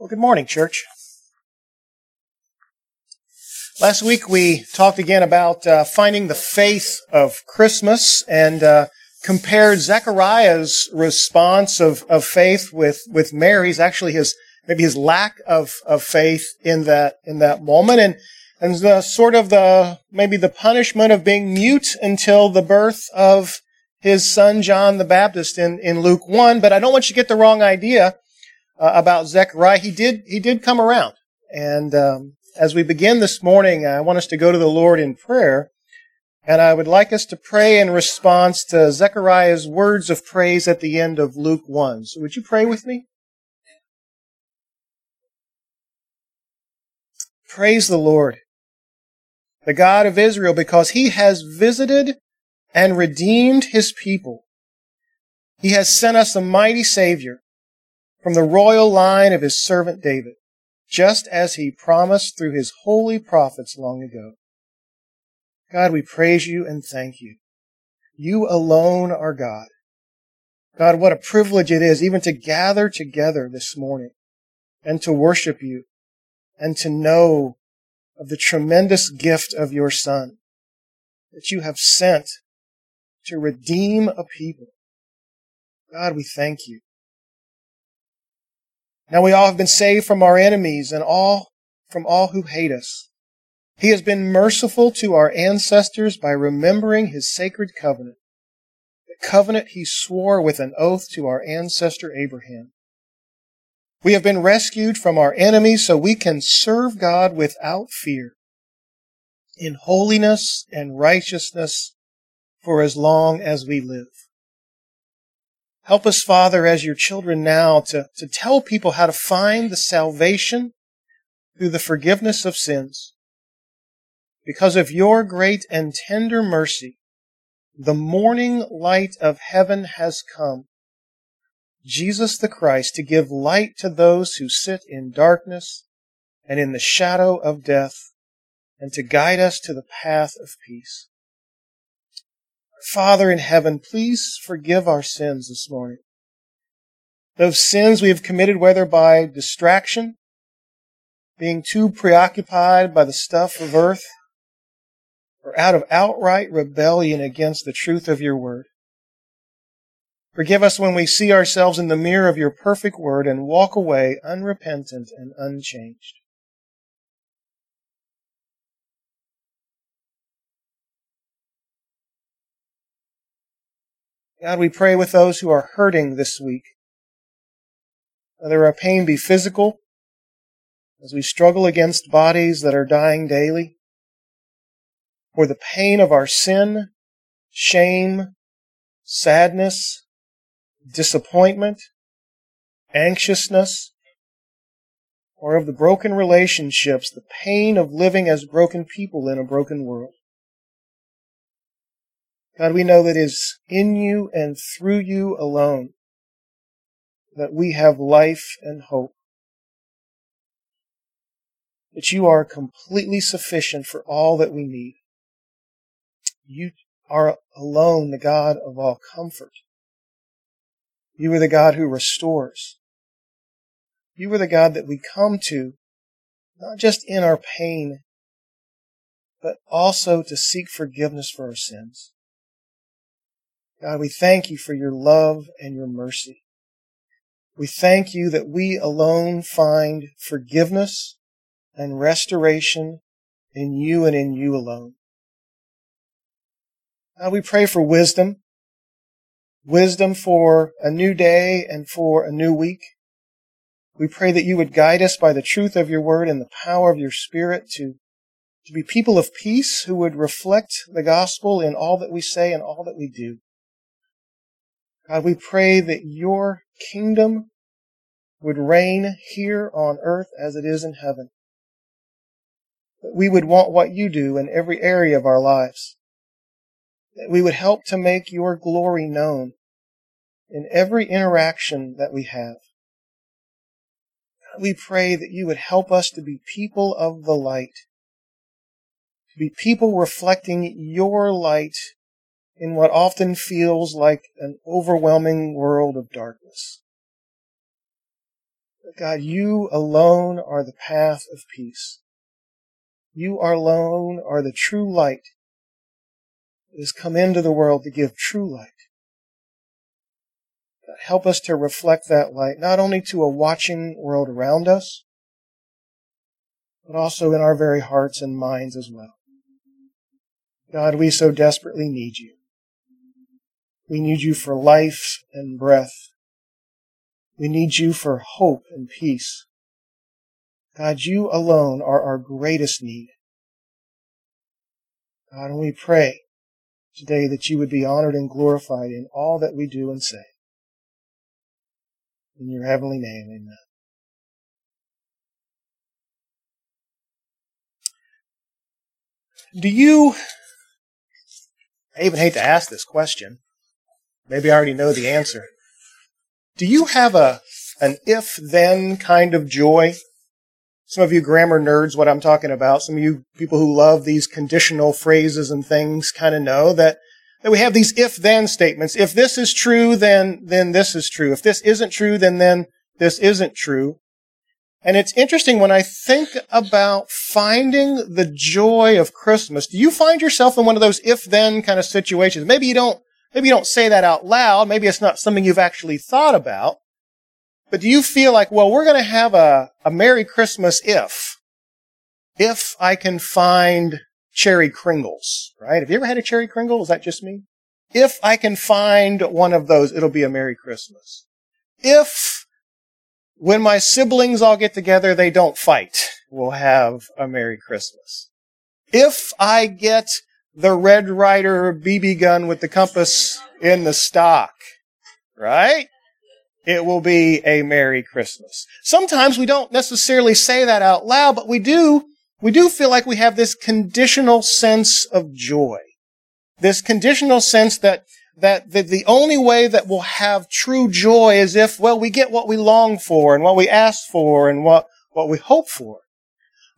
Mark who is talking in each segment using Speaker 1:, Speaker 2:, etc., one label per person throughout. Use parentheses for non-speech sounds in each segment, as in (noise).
Speaker 1: Well, good morning, church. Last week we talked again about uh, finding the faith of Christmas and uh, compared Zechariah's response of, of faith with, with Mary's, actually his maybe his lack of, of faith in that in that moment, and and the sort of the maybe the punishment of being mute until the birth of his son John the Baptist in, in Luke one. But I don't want you to get the wrong idea uh, about Zechariah, he did he did come around. And um, as we begin this morning, I want us to go to the Lord in prayer, and I would like us to pray in response to Zechariah's words of praise at the end of Luke one. So, would you pray with me? Praise the Lord, the God of Israel, because He has visited and redeemed His people. He has sent us a mighty Savior from the royal line of his servant David, just as he promised through his holy prophets long ago. God, we praise you and thank you. You alone are God. God, what a privilege it is even to gather together this morning and to worship you and to know of the tremendous gift of your Son that you have sent to redeem a people. God, we thank you. Now we all have been saved from our enemies and all from all who hate us. He has been merciful to our ancestors by remembering his sacred covenant, the covenant he swore with an oath to our ancestor Abraham. We have been rescued from our enemies so we can serve God without fear, in holiness and righteousness for as long as we live. Help us, Father, as your children now to, to tell people how to find the salvation through the forgiveness of sins. Because of your great and tender mercy, the morning light of heaven has come. Jesus the Christ to give light to those who sit in darkness and in the shadow of death and to guide us to the path of peace. Father in heaven, please forgive our sins this morning. Those sins we have committed, whether by distraction, being too preoccupied by the stuff of earth, or out of outright rebellion against the truth of your word. Forgive us when we see ourselves in the mirror of your perfect word and walk away unrepentant and unchanged. God, we pray with those who are hurting this week. Whether our pain be physical, as we struggle against bodies that are dying daily, or the pain of our sin, shame, sadness, disappointment, anxiousness, or of the broken relationships, the pain of living as broken people in a broken world. God, we know that it is in you and through you alone that we have life and hope. That you are completely sufficient for all that we need. You are alone the God of all comfort. You are the God who restores. You are the God that we come to, not just in our pain, but also to seek forgiveness for our sins. God, we thank you for your love and your mercy. We thank you that we alone find forgiveness and restoration in you and in you alone. God, we pray for wisdom, wisdom for a new day and for a new week. We pray that you would guide us by the truth of your word and the power of your spirit to, to be people of peace who would reflect the gospel in all that we say and all that we do. God, we pray that your kingdom would reign here on earth as it is in heaven. That we would want what you do in every area of our lives. That we would help to make your glory known in every interaction that we have. We pray that you would help us to be people of the light, to be people reflecting your light in what often feels like an overwhelming world of darkness. God, you alone are the path of peace. You alone are the true light that has come into the world to give true light. God, help us to reflect that light not only to a watching world around us, but also in our very hearts and minds as well. God, we so desperately need you. We need you for life and breath. We need you for hope and peace. God, you alone are our greatest need. God, and we pray today that you would be honored and glorified in all that we do and say. In your heavenly name, amen. Do you, I even hate to ask this question, maybe I already know the answer. Do you have a, an if then kind of joy? Some of you grammar nerds, what I'm talking about, some of you people who love these conditional phrases and things kind of know that, that we have these if then statements. If this is true, then, then this is true. If this isn't true, then, then this isn't true. And it's interesting when I think about finding the joy of Christmas. Do you find yourself in one of those if then kind of situations? Maybe you don't, maybe you don't say that out loud. Maybe it's not something you've actually thought about. But do you feel like, well, we're going to have a, a Merry Christmas if, if I can find cherry kringles, right? Have you ever had a cherry kringle? Is that just me? If I can find one of those, it'll be a Merry Christmas. If when my siblings all get together, they don't fight. We'll have a Merry Christmas. If I get the Red Ryder BB gun with the compass in the stock, right? It will be a Merry Christmas. Sometimes we don't necessarily say that out loud, but we do, we do feel like we have this conditional sense of joy. This conditional sense that that the, the only way that we'll have true joy is if, well, we get what we long for and what we ask for and what, what we hope for.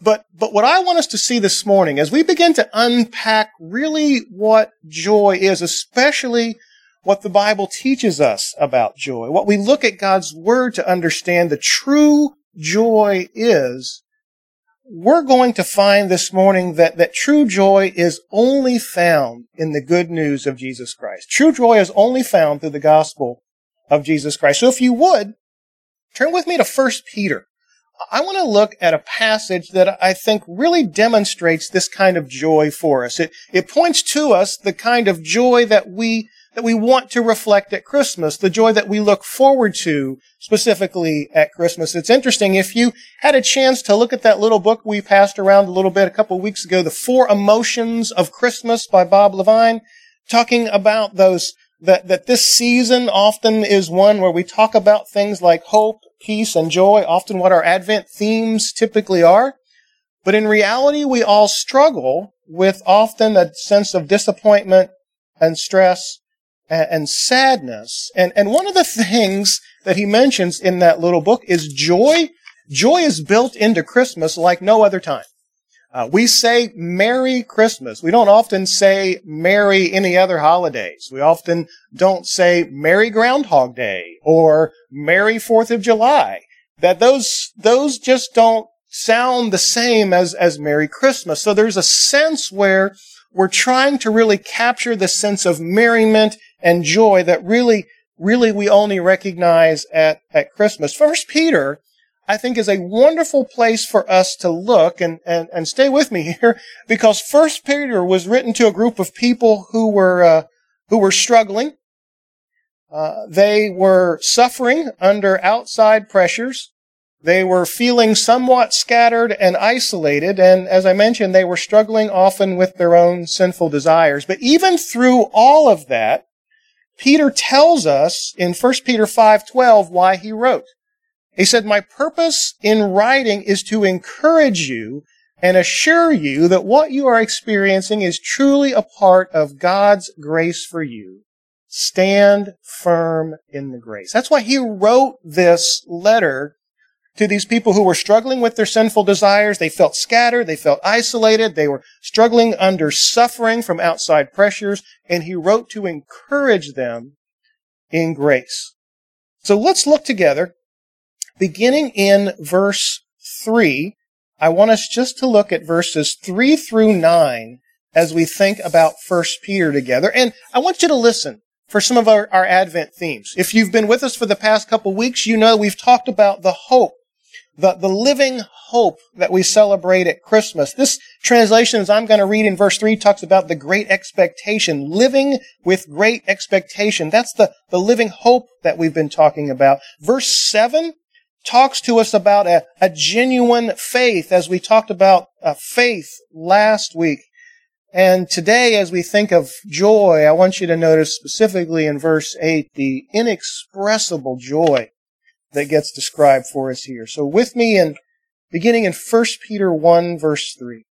Speaker 1: But, but what I want us to see this morning as we begin to unpack really what joy is, especially what the Bible teaches us about joy, what we look at God's Word to understand the true joy is, we're going to find this morning that, that true joy is only found in the good news of Jesus Christ. True joy is only found through the gospel of Jesus Christ. So if you would, turn with me to 1 Peter. I want to look at a passage that I think really demonstrates this kind of joy for us. It, it points to us the kind of joy that we that we want to reflect at Christmas, the joy that we look forward to specifically at Christmas. It's interesting. If you had a chance to look at that little book we passed around a little bit a couple of weeks ago, The Four Emotions of Christmas by Bob Lepine, talking about those, that, that this season often is one where we talk about things like hope, peace, and joy, often what our Advent themes typically are. But in reality, we all struggle with often a sense of disappointment and stress and sadness. And, and one of the things that he mentions in that little book is joy. Joy is built into Christmas like no other time. Uh, we say Merry Christmas. We don't often say Merry any other holidays. We often don't say Merry Groundhog Day or Merry Fourth of July. That those, those just don't sound the same as, as Merry Christmas. So there's a sense where we're trying to really capture the sense of merriment and joy that really, really we only recognize at, at Christmas. First Peter, I think is a wonderful place for us to look and, and, and stay with me here (laughs) because First Peter was written to a group of people who were, uh, who were struggling. Uh, they were suffering under outside pressures. They were feeling somewhat scattered and isolated, and as I mentioned, they were struggling often with their own sinful desires. But even through all of that, Peter tells us in 1 Peter 5:12 why he wrote. He said, "My purpose in writing is to encourage you and assure you that what you are experiencing is truly a part of God's grace for you. Stand firm in the grace." That's why he wrote this letter to these people who were struggling with their sinful desires. They felt scattered. They felt isolated. They were struggling under suffering from outside pressures. And he wrote to encourage them in grace. So let's look together beginning in verse 3, I want us just to look at verses 3 through 9 as we think about 1 Peter together. And I want you to listen for some of our, our Advent themes. If you've been with us for the past couple weeks, you know we've talked about the hope, the, the living hope that we celebrate at Christmas. This translation, as I'm going to read in verse 3, talks about the great expectation, living with great expectation. That's the, the living hope that we've been talking about. Verse 7 talks to us about a, a genuine faith, as we talked about uh, faith last week. And today, as we think of joy, I want you to notice specifically in verse 8 the inexpressible joy that gets described for us here. So with me in beginning in 1 Peter 1 verse 3.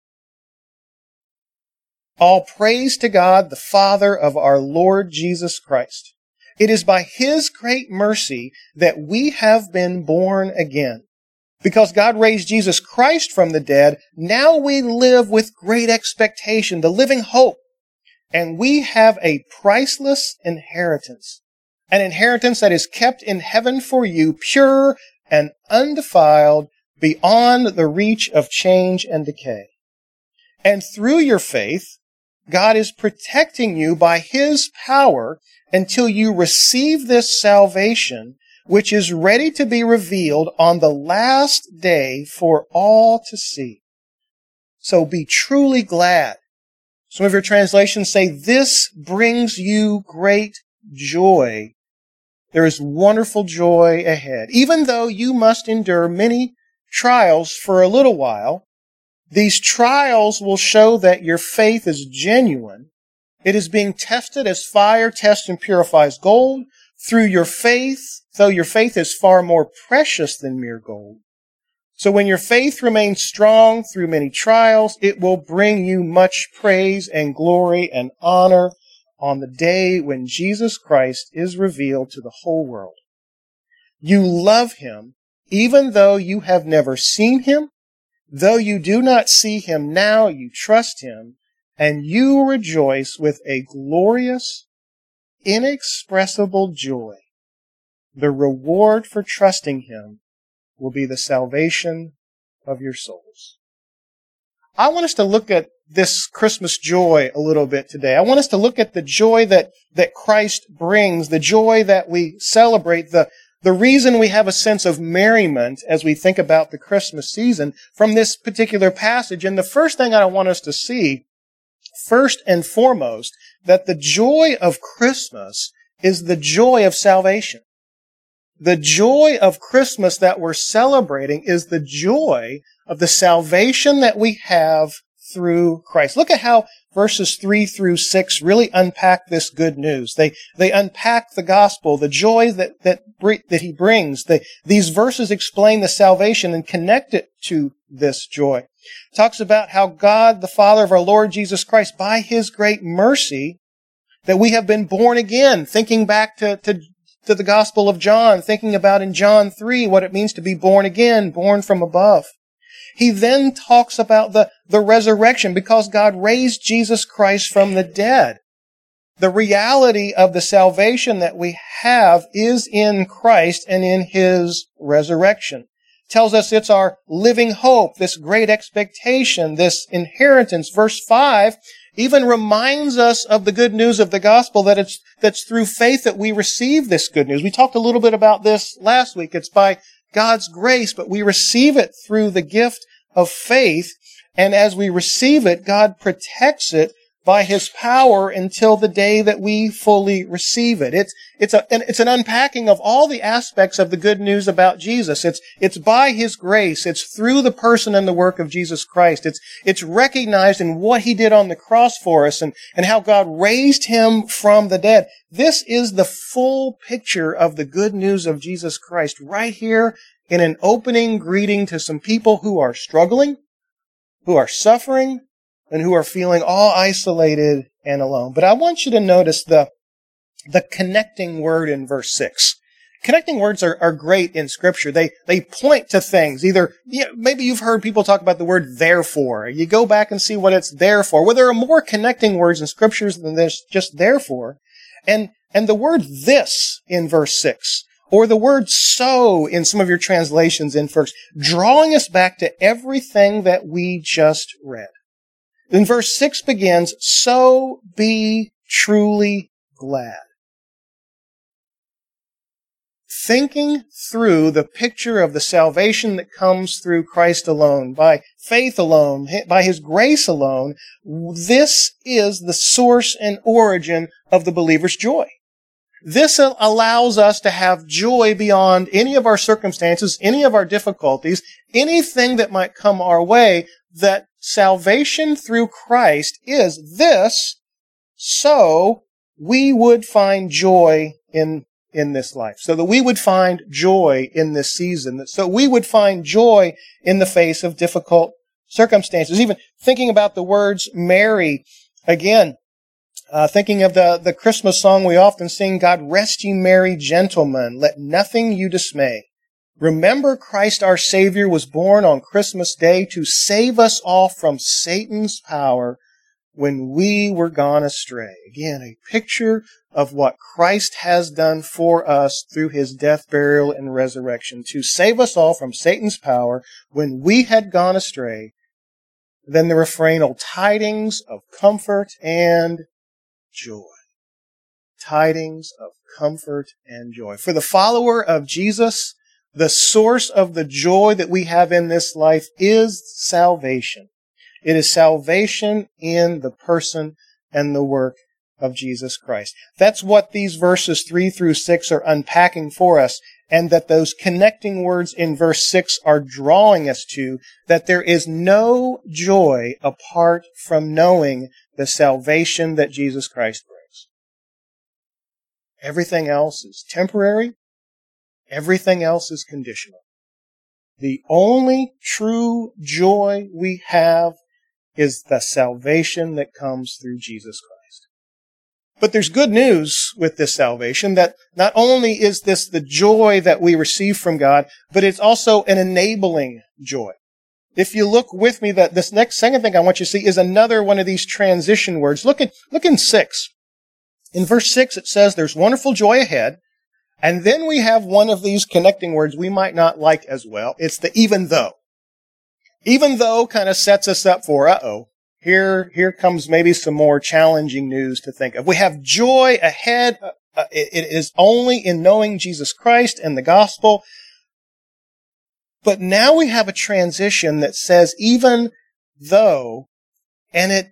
Speaker 1: All praise to God, the Father of our Lord Jesus Christ. It is by His great mercy that we have been born again because God raised Jesus Christ from the dead, now we live with great expectation, the living hope. And we have a priceless inheritance. An inheritance that is kept in heaven for you, pure and undefiled, beyond the reach of change and decay. And through your faith, God is protecting you by His power until you receive this salvation which is ready to be revealed on the last day for all to see. So be truly glad. Some of your translations say, this brings you great joy. There is wonderful joy ahead. Even though you must endure many trials for a little while, these trials will show that your faith is genuine. It is being tested as fire tests and purifies gold through your faith, though your faith is far more precious than mere gold. So when your faith remains strong through many trials, it will bring you much praise and glory and honor on the day when Jesus Christ is revealed to the whole world. You love him even though you have never seen him. Though you do not see him now, you trust him and you rejoice with a glorious inexpressible joy. The reward for trusting Him will be the salvation of your souls. I want us to look at this Christmas joy a little bit today. I want us to look at the joy that, that Christ brings, the joy that we celebrate, the, the reason we have a sense of merriment as we think about the Christmas season from this particular passage. And the first thing I want us to see first and foremost that the joy of Christmas is the joy of salvation. The joy of Christmas that we're celebrating is the joy of the salvation that we have through Christ. Look at how verses 3 through 6 really unpack this good news. They, they unpack the gospel, the joy that, that, that he brings. They, these verses explain the salvation and connect it to this joy. It talks about how God, the Father of our Lord Jesus Christ, by his great mercy, that we have been born again, thinking back to, to, to the Gospel of John, thinking about in John 3 what it means to be born again, born from above. He then talks about the, the resurrection because God raised Jesus Christ from the dead. The reality of the salvation that we have is in Christ and in His resurrection tells us it's our living hope, this great expectation, this inheritance. Verse 5 even reminds us of the good news of the gospel that it's, that's through faith that we receive this good news. We talked a little bit about this last week. It's by God's grace, but we receive it through the gift of faith. And as we receive it, God protects it by his power until the day that we fully receive it. It's, it's, a, it's an unpacking of all the aspects of the good news about Jesus. It's, it's by his grace. It's through the person and the work of Jesus Christ. It's, it's recognized in what he did on the cross for us and, and how God raised him from the dead. This is the full picture of the good news of Jesus Christ right here in an opening greeting to some people who are struggling, who are suffering, and who are feeling all isolated and alone. But I want you to notice the, the connecting word in verse 6. Connecting words are, are great in scripture. They, they point to things. Either, you know, maybe you've heard people talk about the word therefore. You go back and see what it's there for. Well, there are more connecting words in scriptures than there's just therefore. And, and the word this in verse 6 Or the word so in some of your translations in first, drawing us back to everything that we just read. Then verse 6 begins, so be truly glad. Thinking through the picture of the salvation that comes through Christ alone, by faith alone, by His grace alone, this is the source and origin of the believer's joy. This allows us to have joy beyond any of our circumstances, any of our difficulties, anything that might come our way, that salvation through Christ is this, so we would find joy in, in this life. So that we would find joy in this season. So we would find joy in the face of difficult circumstances. Even thinking about the words Mary again, uh, thinking of the, the Christmas song we often sing, God rest you merry gentlemen, let nothing you dismay. Remember Christ our Savior was born on Christmas Day to save us all from Satan's power when we were gone astray. Again, a picture of what Christ has done for us through his death, burial, and resurrection to save us all from Satan's power when we had gone astray. Then the refrain, tidings of comfort and joy. Tidings of comfort and joy. For the follower of Jesus, the source of the joy that we have in this life is salvation. It is salvation in the person and the work of Jesus Christ. That's what these verses 3 through 6 are unpacking for us, and that those connecting words in verse 6 are drawing us to, that there is no joy apart from knowing the salvation that Jesus Christ brings. Everything else is temporary. Everything else is conditional. The only true joy we have is the salvation that comes through Jesus Christ. But there's good news with this salvation that not only is this the joy that we receive from God, but it's also an enabling joy. If you look with me, that this next second thing I want you to see is another one of these transition words. Look at, look in six. In verse six, it says there's wonderful joy ahead. And then we have one of these connecting words we might not like as well. It's the even though. Even though kind of sets us up for, uh-oh, here, here comes maybe some more challenging news to think of. We have joy ahead. Uh, uh it, it is only in knowing Jesus Christ and the gospel but now we have a transition that says, even though, and it,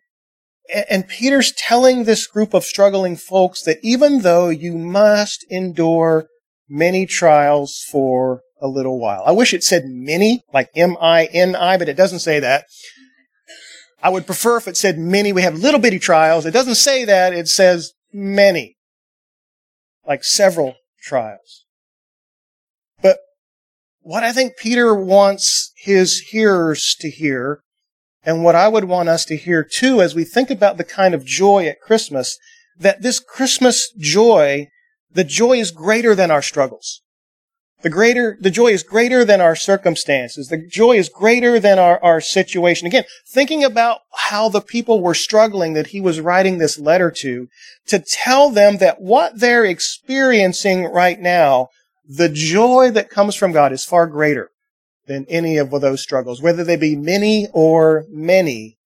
Speaker 1: and Peter's telling this group of struggling folks that even though you must endure many trials for a little while. I wish it said many, like M-I-N-I, but it doesn't say that. I would prefer if it said many. We have little bitty trials. It doesn't say that. It says many. Like several trials what I think Peter wants his hearers to hear, and what I would want us to hear too as we think about the kind of joy at Christmas, that this Christmas joy, the joy is greater than our struggles. The greater, the joy is greater than our circumstances. The joy is greater than our, our situation. Again, thinking about how the people were struggling that he was writing this letter to, to tell them that what they're experiencing right now the joy that comes from God is far greater than any of those struggles, whether they be many or many.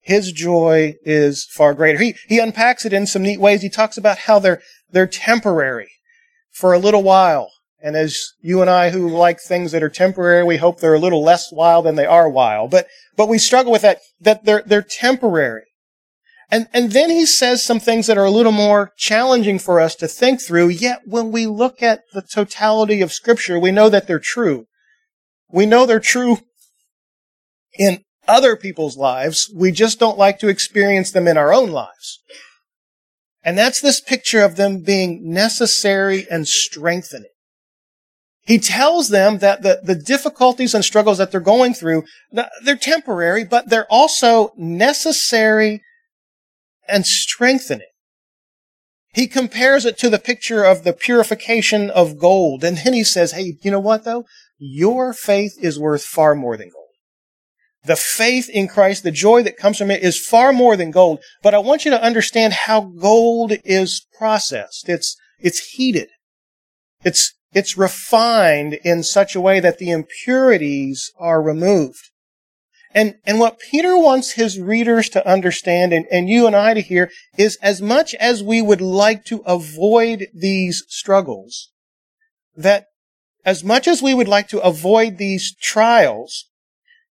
Speaker 1: His joy is far greater. He, he unpacks it in some neat ways. He talks about how they're, they're temporary for a little while. And as you and I who like things that are temporary, we hope they're a little less wild than they are wild. But, but we struggle with that, that they're, they're temporary. And, and then he says some things that are a little more challenging for us to think through, yet when we look at the totality of scripture, we know that they're true. We know they're true in other people's lives. We just don't like to experience them in our own lives. And that's this picture of them being necessary and strengthening. He tells them that the, the difficulties and struggles that they're going through, they're temporary, but they're also necessary and strengthen it. He compares it to the picture of the purification of gold. And then he says, hey, you know what though? Your faith is worth far more than gold. The faith in Christ, the joy that comes from it is far more than gold. But I want you to understand how gold is processed. It's, it's heated. It's, It's refined in such a way that the impurities are removed. And, and what Peter wants his readers to understand and, and you and I to hear is as much as we would like to avoid these struggles, that as much as we would like to avoid these trials,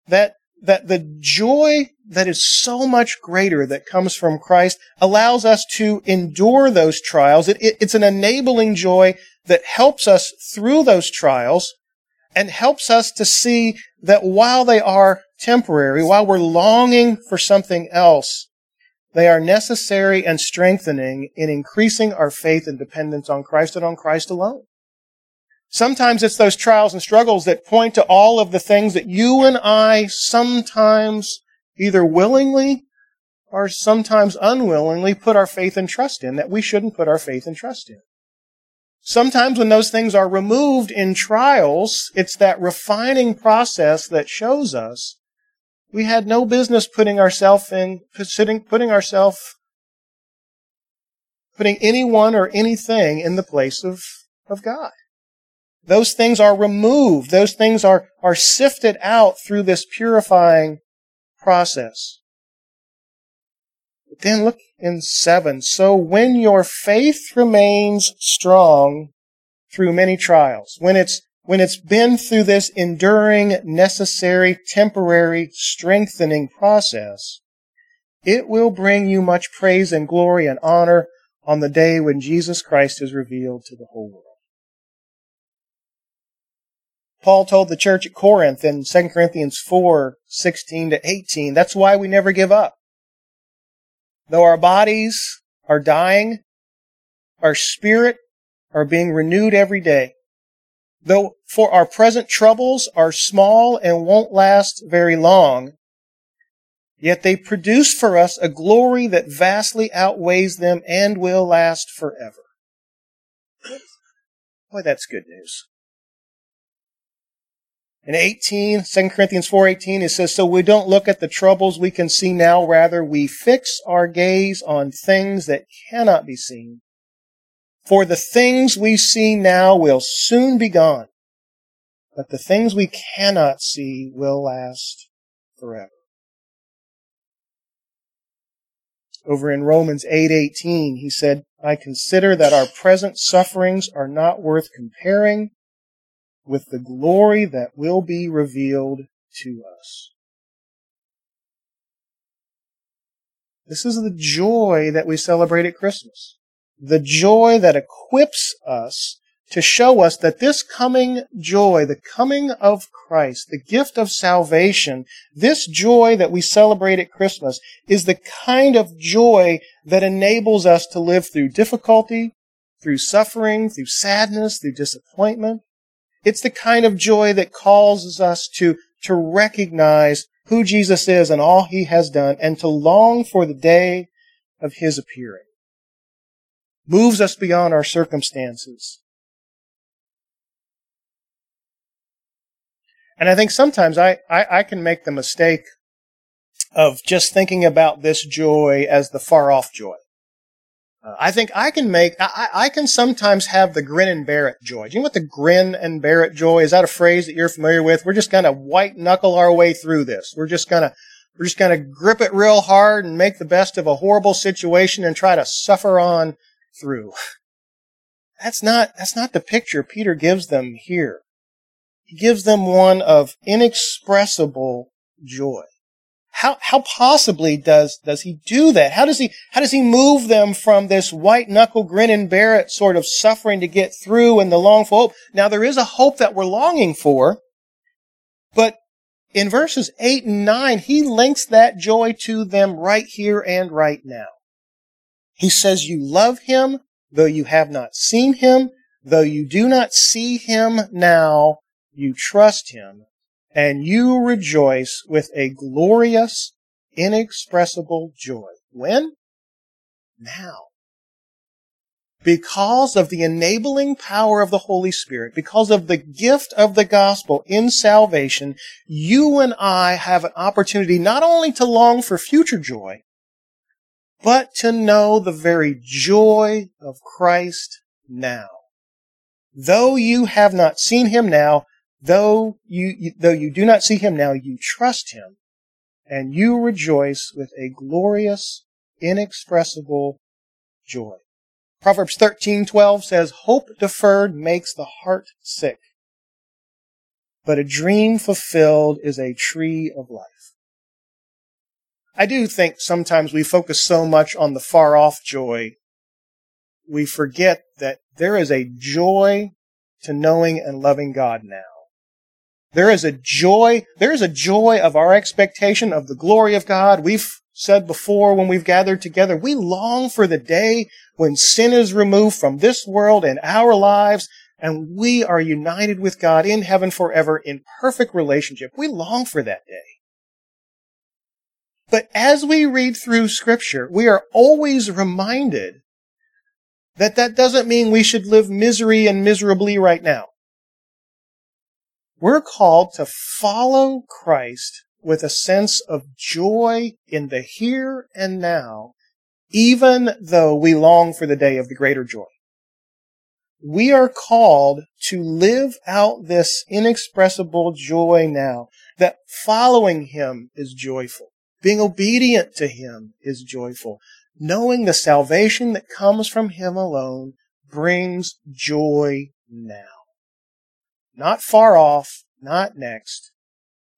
Speaker 1: that, that the joy that is so much greater that comes from Christ allows us to endure those trials. It, it, it's an enabling joy that helps us through those trials and helps us to see that while they are temporary, while we're longing for something else, they are necessary and strengthening in increasing our faith and dependence on Christ and on Christ alone. Sometimes it's those trials and struggles that point to all of the things that you and I sometimes either willingly or sometimes unwillingly put our faith and trust in that we shouldn't put our faith and trust in. Sometimes when those things are removed in trials, it's that refining process that shows us we had no business putting ourselves in, putting, putting ourselves, putting anyone or anything in the place of, of God. Those things are removed. Those things are, are sifted out through this purifying process. But then look in 7. So when your faith remains strong through many trials, when it's when it's been through this enduring, necessary, temporary, strengthening process, it will bring you much praise and glory and honor on the day when Jesus Christ is revealed to the whole world. Paul told the church at Corinth in 2 Corinthians 4, 16 to 18, that's why we never give up. Though our bodies are dying, our spirit are being renewed every day. Though for our present troubles are small and won't last very long, yet they produce for us a glory that vastly outweighs them and will last forever. Boy, that's good news. In 18, 2 Corinthians 4:18 it says so we don't look at the troubles we can see now rather we fix our gaze on things that cannot be seen. For the things we see now will soon be gone, but the things we cannot see will last forever. Over in Romans 8:18 he said, I consider that our present sufferings are not worth comparing with the glory that will be revealed to us. This is the joy that we celebrate at Christmas. The joy that equips us to show us that this coming joy, the coming of Christ, the gift of salvation, this joy that we celebrate at Christmas is the kind of joy that enables us to live through difficulty, through suffering, through sadness, through disappointment, it's the kind of joy that causes us to, to recognize who Jesus is and all he has done and to long for the day of his appearing. Moves us beyond our circumstances. And I think sometimes I, I, I, can make the mistake of just thinking about this joy as the far off joy. Uh, I think I can make, I, I, can sometimes have the grin and bear it joy. Do you know what the grin and bear it joy is? That a phrase that you're familiar with? We're just going to white knuckle our way through this. We're just going to, we're just going to grip it real hard and make the best of a horrible situation and try to suffer on through. That's not, that's not the picture Peter gives them here. He gives them one of inexpressible joy how, how possibly does, does he do that? How does he, how does he move them from this white knuckle grin and bear it sort of suffering to get through and the long for hope? Now there is a hope that we're longing for, but in verses 8 and 9, he links that joy to them right here and right now. He says, you love him, though you have not seen him, though you do not see him now, you trust him and you rejoice with a glorious, inexpressible joy. When? Now. Because of the enabling power of the Holy Spirit, because of the gift of the gospel in salvation, you and I have an opportunity not only to long for future joy, but to know the very joy of Christ now. Though you have not seen him now, though you, though you do not see him now, you trust him and you rejoice with a glorious, inexpressible joy. Proverbs 13:12 says, "Hope deferred makes the heart sick, but a dream fulfilled is a tree of life." I do think sometimes we focus so much on the far off joy, we forget that there is a joy to knowing and loving God now. There is a joy, there is a joy of our expectation of the glory of God. We've said before when we've gathered together, we long for the day when sin is removed from this world and our lives and we are united with God in heaven forever in perfect relationship. We long for that day. But as we read through scripture, we are always reminded that that doesn't mean we should live misery and miserably right now. We're called to follow Christ with a sense of joy in the here and now, even though we long for the day of the greater joy. We are called to live out this inexpressible joy now, that following Him is joyful. Being obedient to Him is joyful. Knowing the salvation that comes from Him alone brings joy now. Not far off, not next,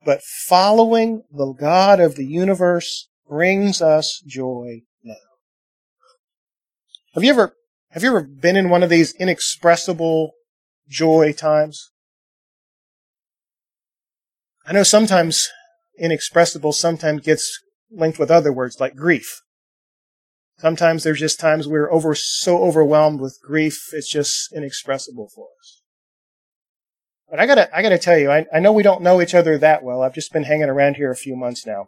Speaker 1: but following the God of the universe brings us joy now. Have you ever, have you ever been in one of these inexpressible joy times? I know sometimes inexpressible sometimes gets linked with other words like grief. Sometimes there's just times we're over so overwhelmed with grief, it's just inexpressible for us. But I gotta, I gotta tell you, I, I know we don't know each other that well. I've just been hanging around here a few months now.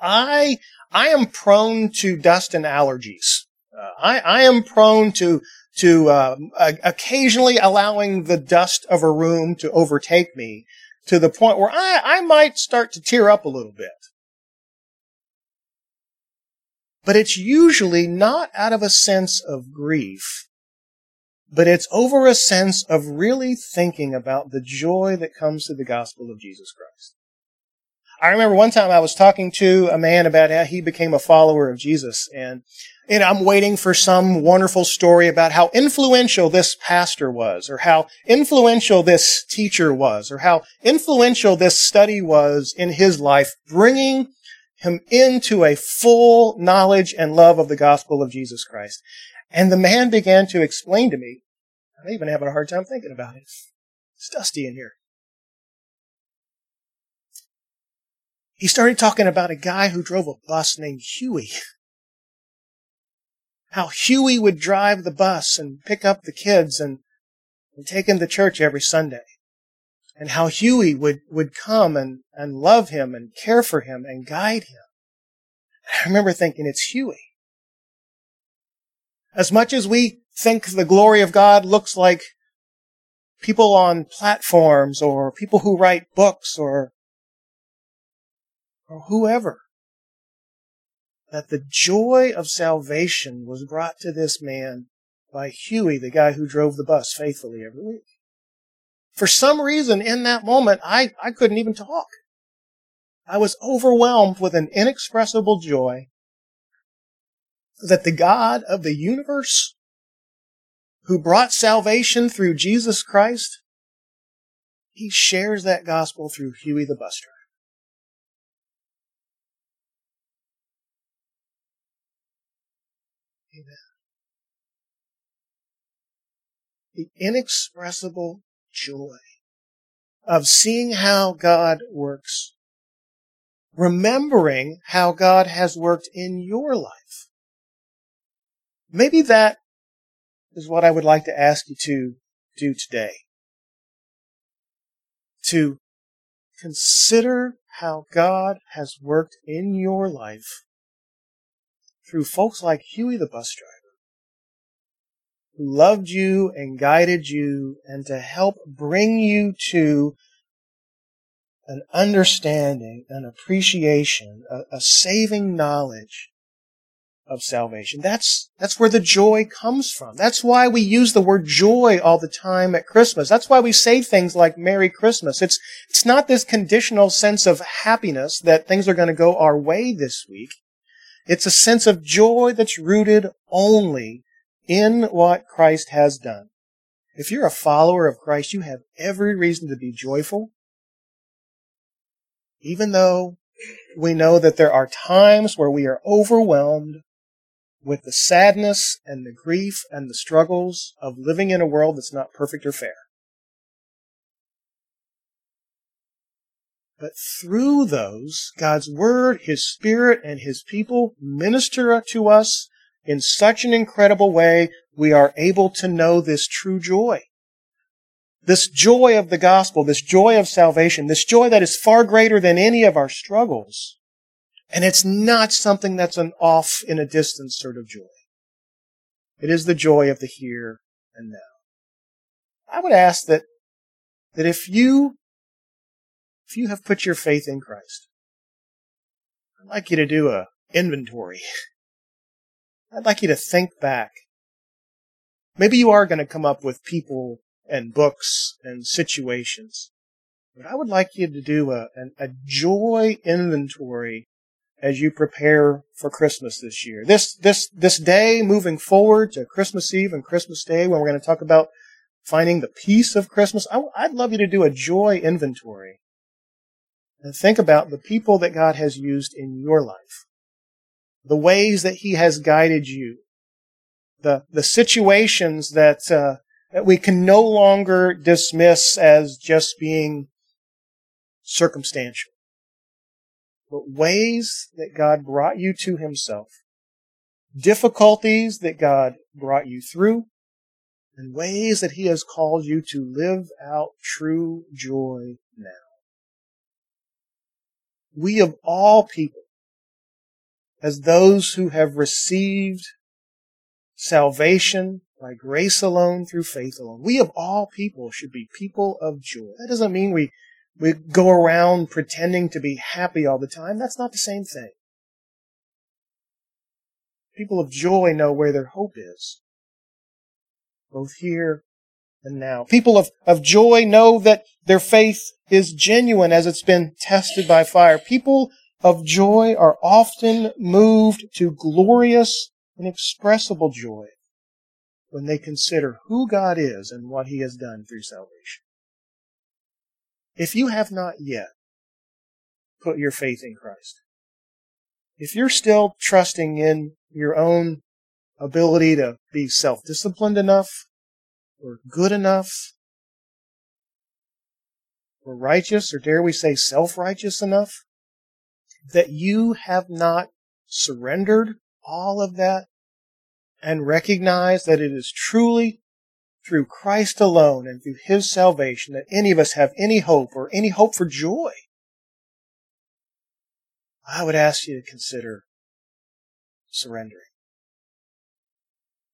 Speaker 1: I, I am prone to dust and allergies. Uh, I, I am prone to, to, uh, occasionally allowing the dust of a room to overtake me to the point where I, I might start to tear up a little bit. But it's usually not out of a sense of grief, but it's over a sense of really thinking about the joy that comes to the gospel of Jesus Christ. I remember one time I was talking to a man about how he became a follower of Jesus and I'm waiting for some wonderful story about how influential this pastor was, or how influential this teacher was, or how influential this study was in his life, bringing him into a full knowledge and love of the gospel of Jesus Christ. And the man began to explain to me, I'm even having a hard time thinking about it. It's dusty in here. He started talking about a guy who drove a bus named Huey how Huey would drive the bus and pick up the kids and, and take them to church every Sunday. And how Huey would, would come and, and love him and care for him and guide him. I remember thinking, it's Huey. As much as we think the glory of God looks like people on platforms or people who write books or, or whoever, that the joy of salvation was brought to this man by Huey, the guy who drove the bus faithfully every week. For some reason in that moment, I, I couldn't even talk. I was overwhelmed with an inexpressible joy that the God of the universe who brought salvation through Jesus Christ, he shares that gospel through Huey the bus driver. Amen. The inexpressible joy of seeing how God works, remembering how God has worked in your life. Maybe that is what I would like to ask you to do today. To consider how God has worked in your life through folks like Huey the bus driver, who loved you and guided you and to help bring you to an understanding, an appreciation, a, a saving knowledge of salvation. That's, that's where the joy comes from. That's why we use the word joy all the time at Christmas. That's why we say things like Merry Christmas. It's, it's not this conditional sense of happiness that things are going to go our way this week. It's a sense of joy that's rooted only in what Christ has done. If you're a follower of Christ, you have every reason to be joyful, even though we know that there are times where we are overwhelmed with the sadness and the grief and the struggles of living in a world that's not perfect or fair. But through those, God's Word, His Spirit, and His people minister to us in such an incredible way, we are able to know this true joy. This joy of the gospel, this joy of salvation, this joy that is far greater than any of our struggles. And it's not something that's an off in a distance sort of joy. It is the joy of the here and now. I would ask that, that if you, if you have put your faith in Christ, I'd like you to do a inventory. (laughs) I'd like you to think back. Maybe you are going to come up with people and books and situations. But I would like you to do a, a, joy inventory as you prepare for Christmas this year. This, this, this day moving forward to Christmas Eve and Christmas Day when we're going to talk about finding the peace of Christmas, I, I'd love you to do a joy inventory and think about the people that God has used in your life, the ways that He has guided you, the, the situations that, uh, that we can no longer dismiss as just being circumstantial. But ways that God brought you to Himself, difficulties that God brought you through, and ways that He has called you to live out true joy now. We of all people, as those who have received salvation by grace alone through faith alone, we of all people should be people of joy. That doesn't mean we we go around pretending to be happy all the time. That's not the same thing. People of joy know where their hope is, both here and now. People of, of joy know that their faith is genuine as it's been tested by fire. People of joy are often moved to glorious, inexpressible joy when they consider who God is and what He has done through salvation. If you have not yet put your faith in Christ, if you're still trusting in your own ability to be self disciplined enough, or good enough, or righteous, or dare we say self righteous enough, that you have not surrendered all of that and recognize that it is truly through Christ alone and through His salvation that any of us have any hope or any hope for joy, I would ask you to consider surrendering.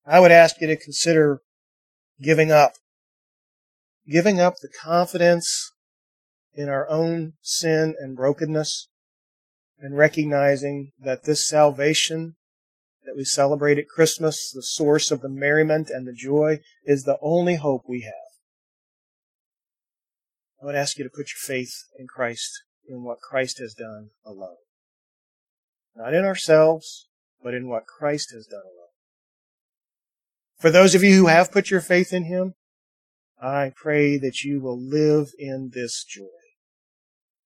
Speaker 1: I would ask you to consider giving up. Giving up the confidence in our own sin and brokenness and recognizing that this salvation that we celebrate at Christmas, the source of the merriment and the joy, is the only hope we have. I would ask you to put your faith in Christ, in what Christ has done alone. Not in ourselves, but in what Christ has done alone. For those of you who have put your faith in Him, I pray that you will live in this joy.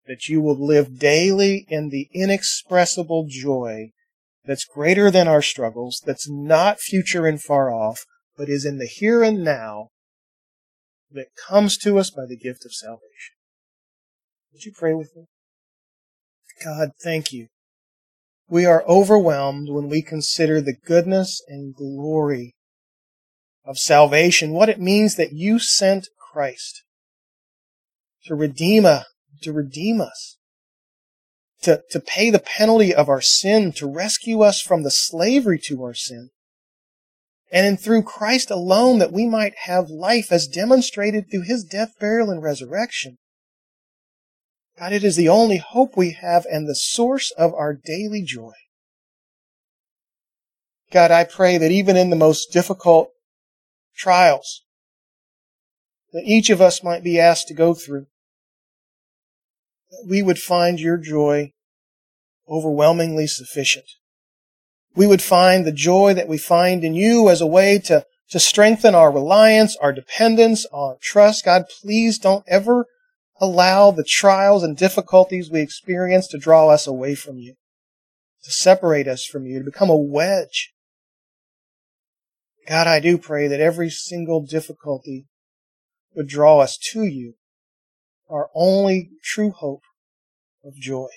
Speaker 1: That you will live daily in the inexpressible joy that's greater than our struggles, that's not future and far off, but is in the here and now that comes to us by the gift of salvation. Would you pray with me? God, thank you. We are overwhelmed when we consider the goodness and glory of salvation, what it means that you sent Christ to redeem, us, to redeem us to, to pay the penalty of our sin, to rescue us from the slavery to our sin. And in through Christ alone that we might have life as demonstrated through his death, burial, and resurrection. God, it is the only hope we have and the source of our daily joy. God, I pray that even in the most difficult trials that each of us might be asked to go through, that we would find your joy overwhelmingly sufficient. We would find the joy that we find in you as a way to, to strengthen our reliance, our dependence, our trust. God, please don't ever allow the trials and difficulties we experience to draw us away from you, to separate us from you, to become a wedge. God, I do pray that every single difficulty would draw us to you, our only true hope of joy.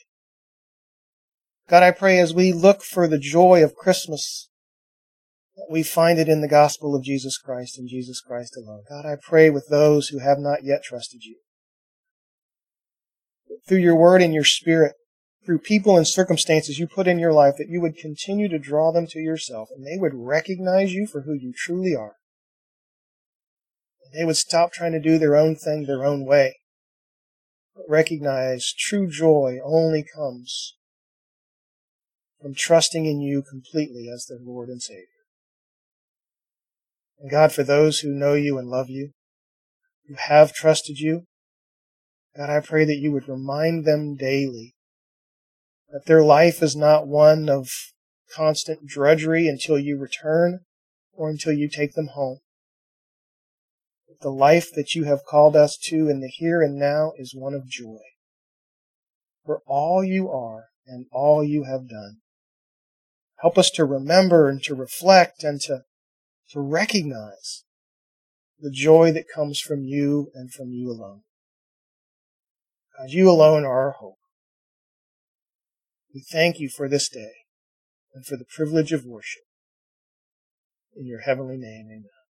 Speaker 1: God, I pray as we look for the joy of Christmas, that we find it in the gospel of Jesus Christ and Jesus Christ alone. God, I pray with those who have not yet trusted you. Through your word and your spirit, through people and circumstances you put in your life, that you would continue to draw them to yourself and they would recognize you for who you truly are. They would stop trying to do their own thing their own way. But recognize true joy only comes from trusting in you completely as their Lord and Savior. And God, for those who know you and love you, who have trusted you, God, I pray that you would remind them daily that their life is not one of constant drudgery until you return or until you take them home. The life that you have called us to in the here and now is one of joy. For all you are and all you have done Help us to remember and to reflect and to, to recognize the joy that comes from you and from you alone. God, you alone are our hope. We thank you for this day and for the privilege of worship. In your heavenly name, amen.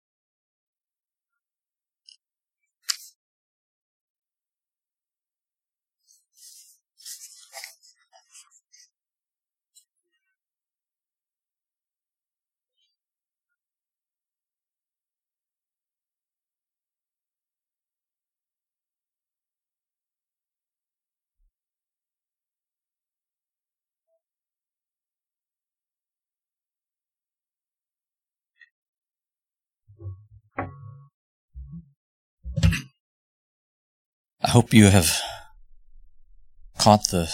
Speaker 2: Hope you have caught the